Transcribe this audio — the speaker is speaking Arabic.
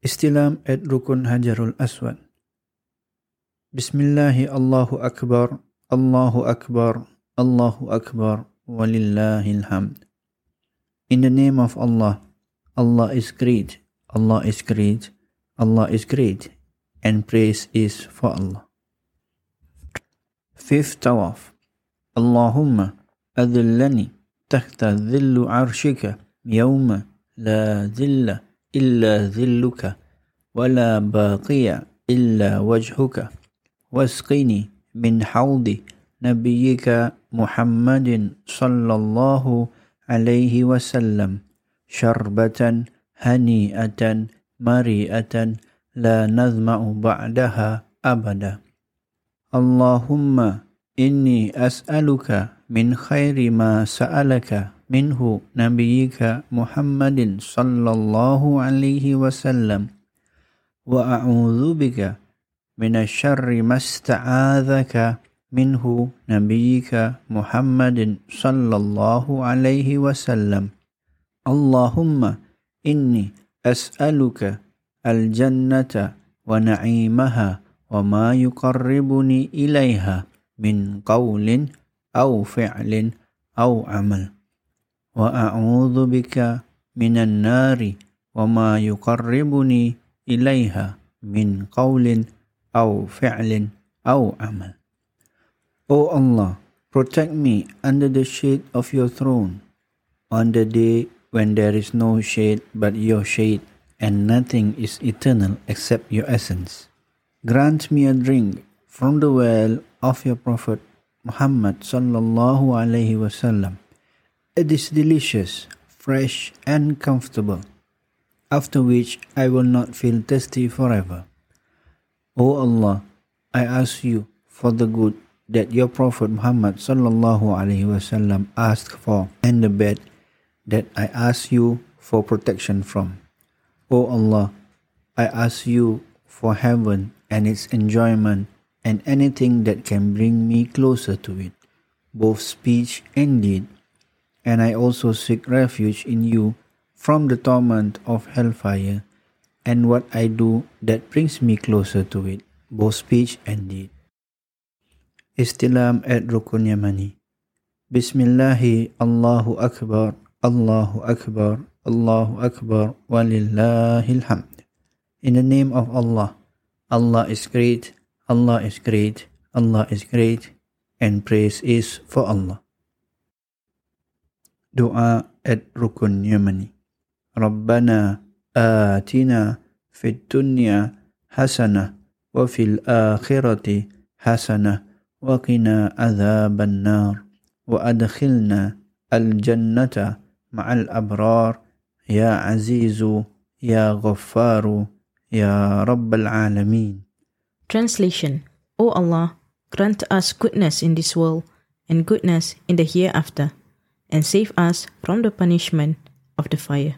Istilam at Rukun Hajarul Aswad. Bismillahi Allahu Akbar, Allahu Akbar, Allahu Akbar, Walillahil Hamd. In the name of Allah, Allah is great, Allah is great, Allah is great, and praise is for Allah. Fifth Tawaf. Allahumma adillani tahta dhillu arshika yawma la dhilla إلا ذلك ولا باقي إلا وجهك. واسقني من حوض نبيك محمد صلى الله عليه وسلم شربة هنيئة مريئة لا نظمأ بعدها أبدا. اللهم إني أسألك من خير ما سألك منه نبيك محمد صلى الله عليه وسلم. وأعوذ بك من الشر ما استعاذك منه نبيك محمد صلى الله عليه وسلم. اللهم إني أسألك الجنة ونعيمها وما يقربني إليها من قول أو فعل أو عمل. وأعوذ بك من النار وما يقربني إليها من قول أو فعل أو عمل O Allah, protect me under the shade of your throne on the day when there is no shade but your shade and nothing is eternal except your essence. Grant me a drink from the well of your Prophet Muhammad sallallahu alaihi wasallam it is delicious, fresh, and comfortable, after which I will not feel thirsty forever. O Allah, I ask you for the good that your Prophet Muhammad sallallahu alaihi wasallam asked for, and the bad that I ask you for protection from. O Allah, I ask you for heaven and its enjoyment and anything that can bring me closer to it, both speech and deed and I also seek refuge in you from the torment of hellfire and what I do that brings me closer to it, both speech and deed. Istilam at Rukun Yamani. Bismillahi Allahu Akbar, Allahu Akbar, Allahu Akbar, Walillahil Hamd. In the name of Allah, Allah is great, Allah is great, Allah is great, and praise is for Allah. دعاء الركن يمني ربنا آتنا في الدنيا حسنة وفي الآخرة حسنة وقنا عذاب النار. وأدخلنا الجنة مع الأبرار. يا عزيز يا غفار يا رب العالمين. Translation O Allah, grant us goodness in this world and goodness in the hereafter. And save us from the punishment of the fire.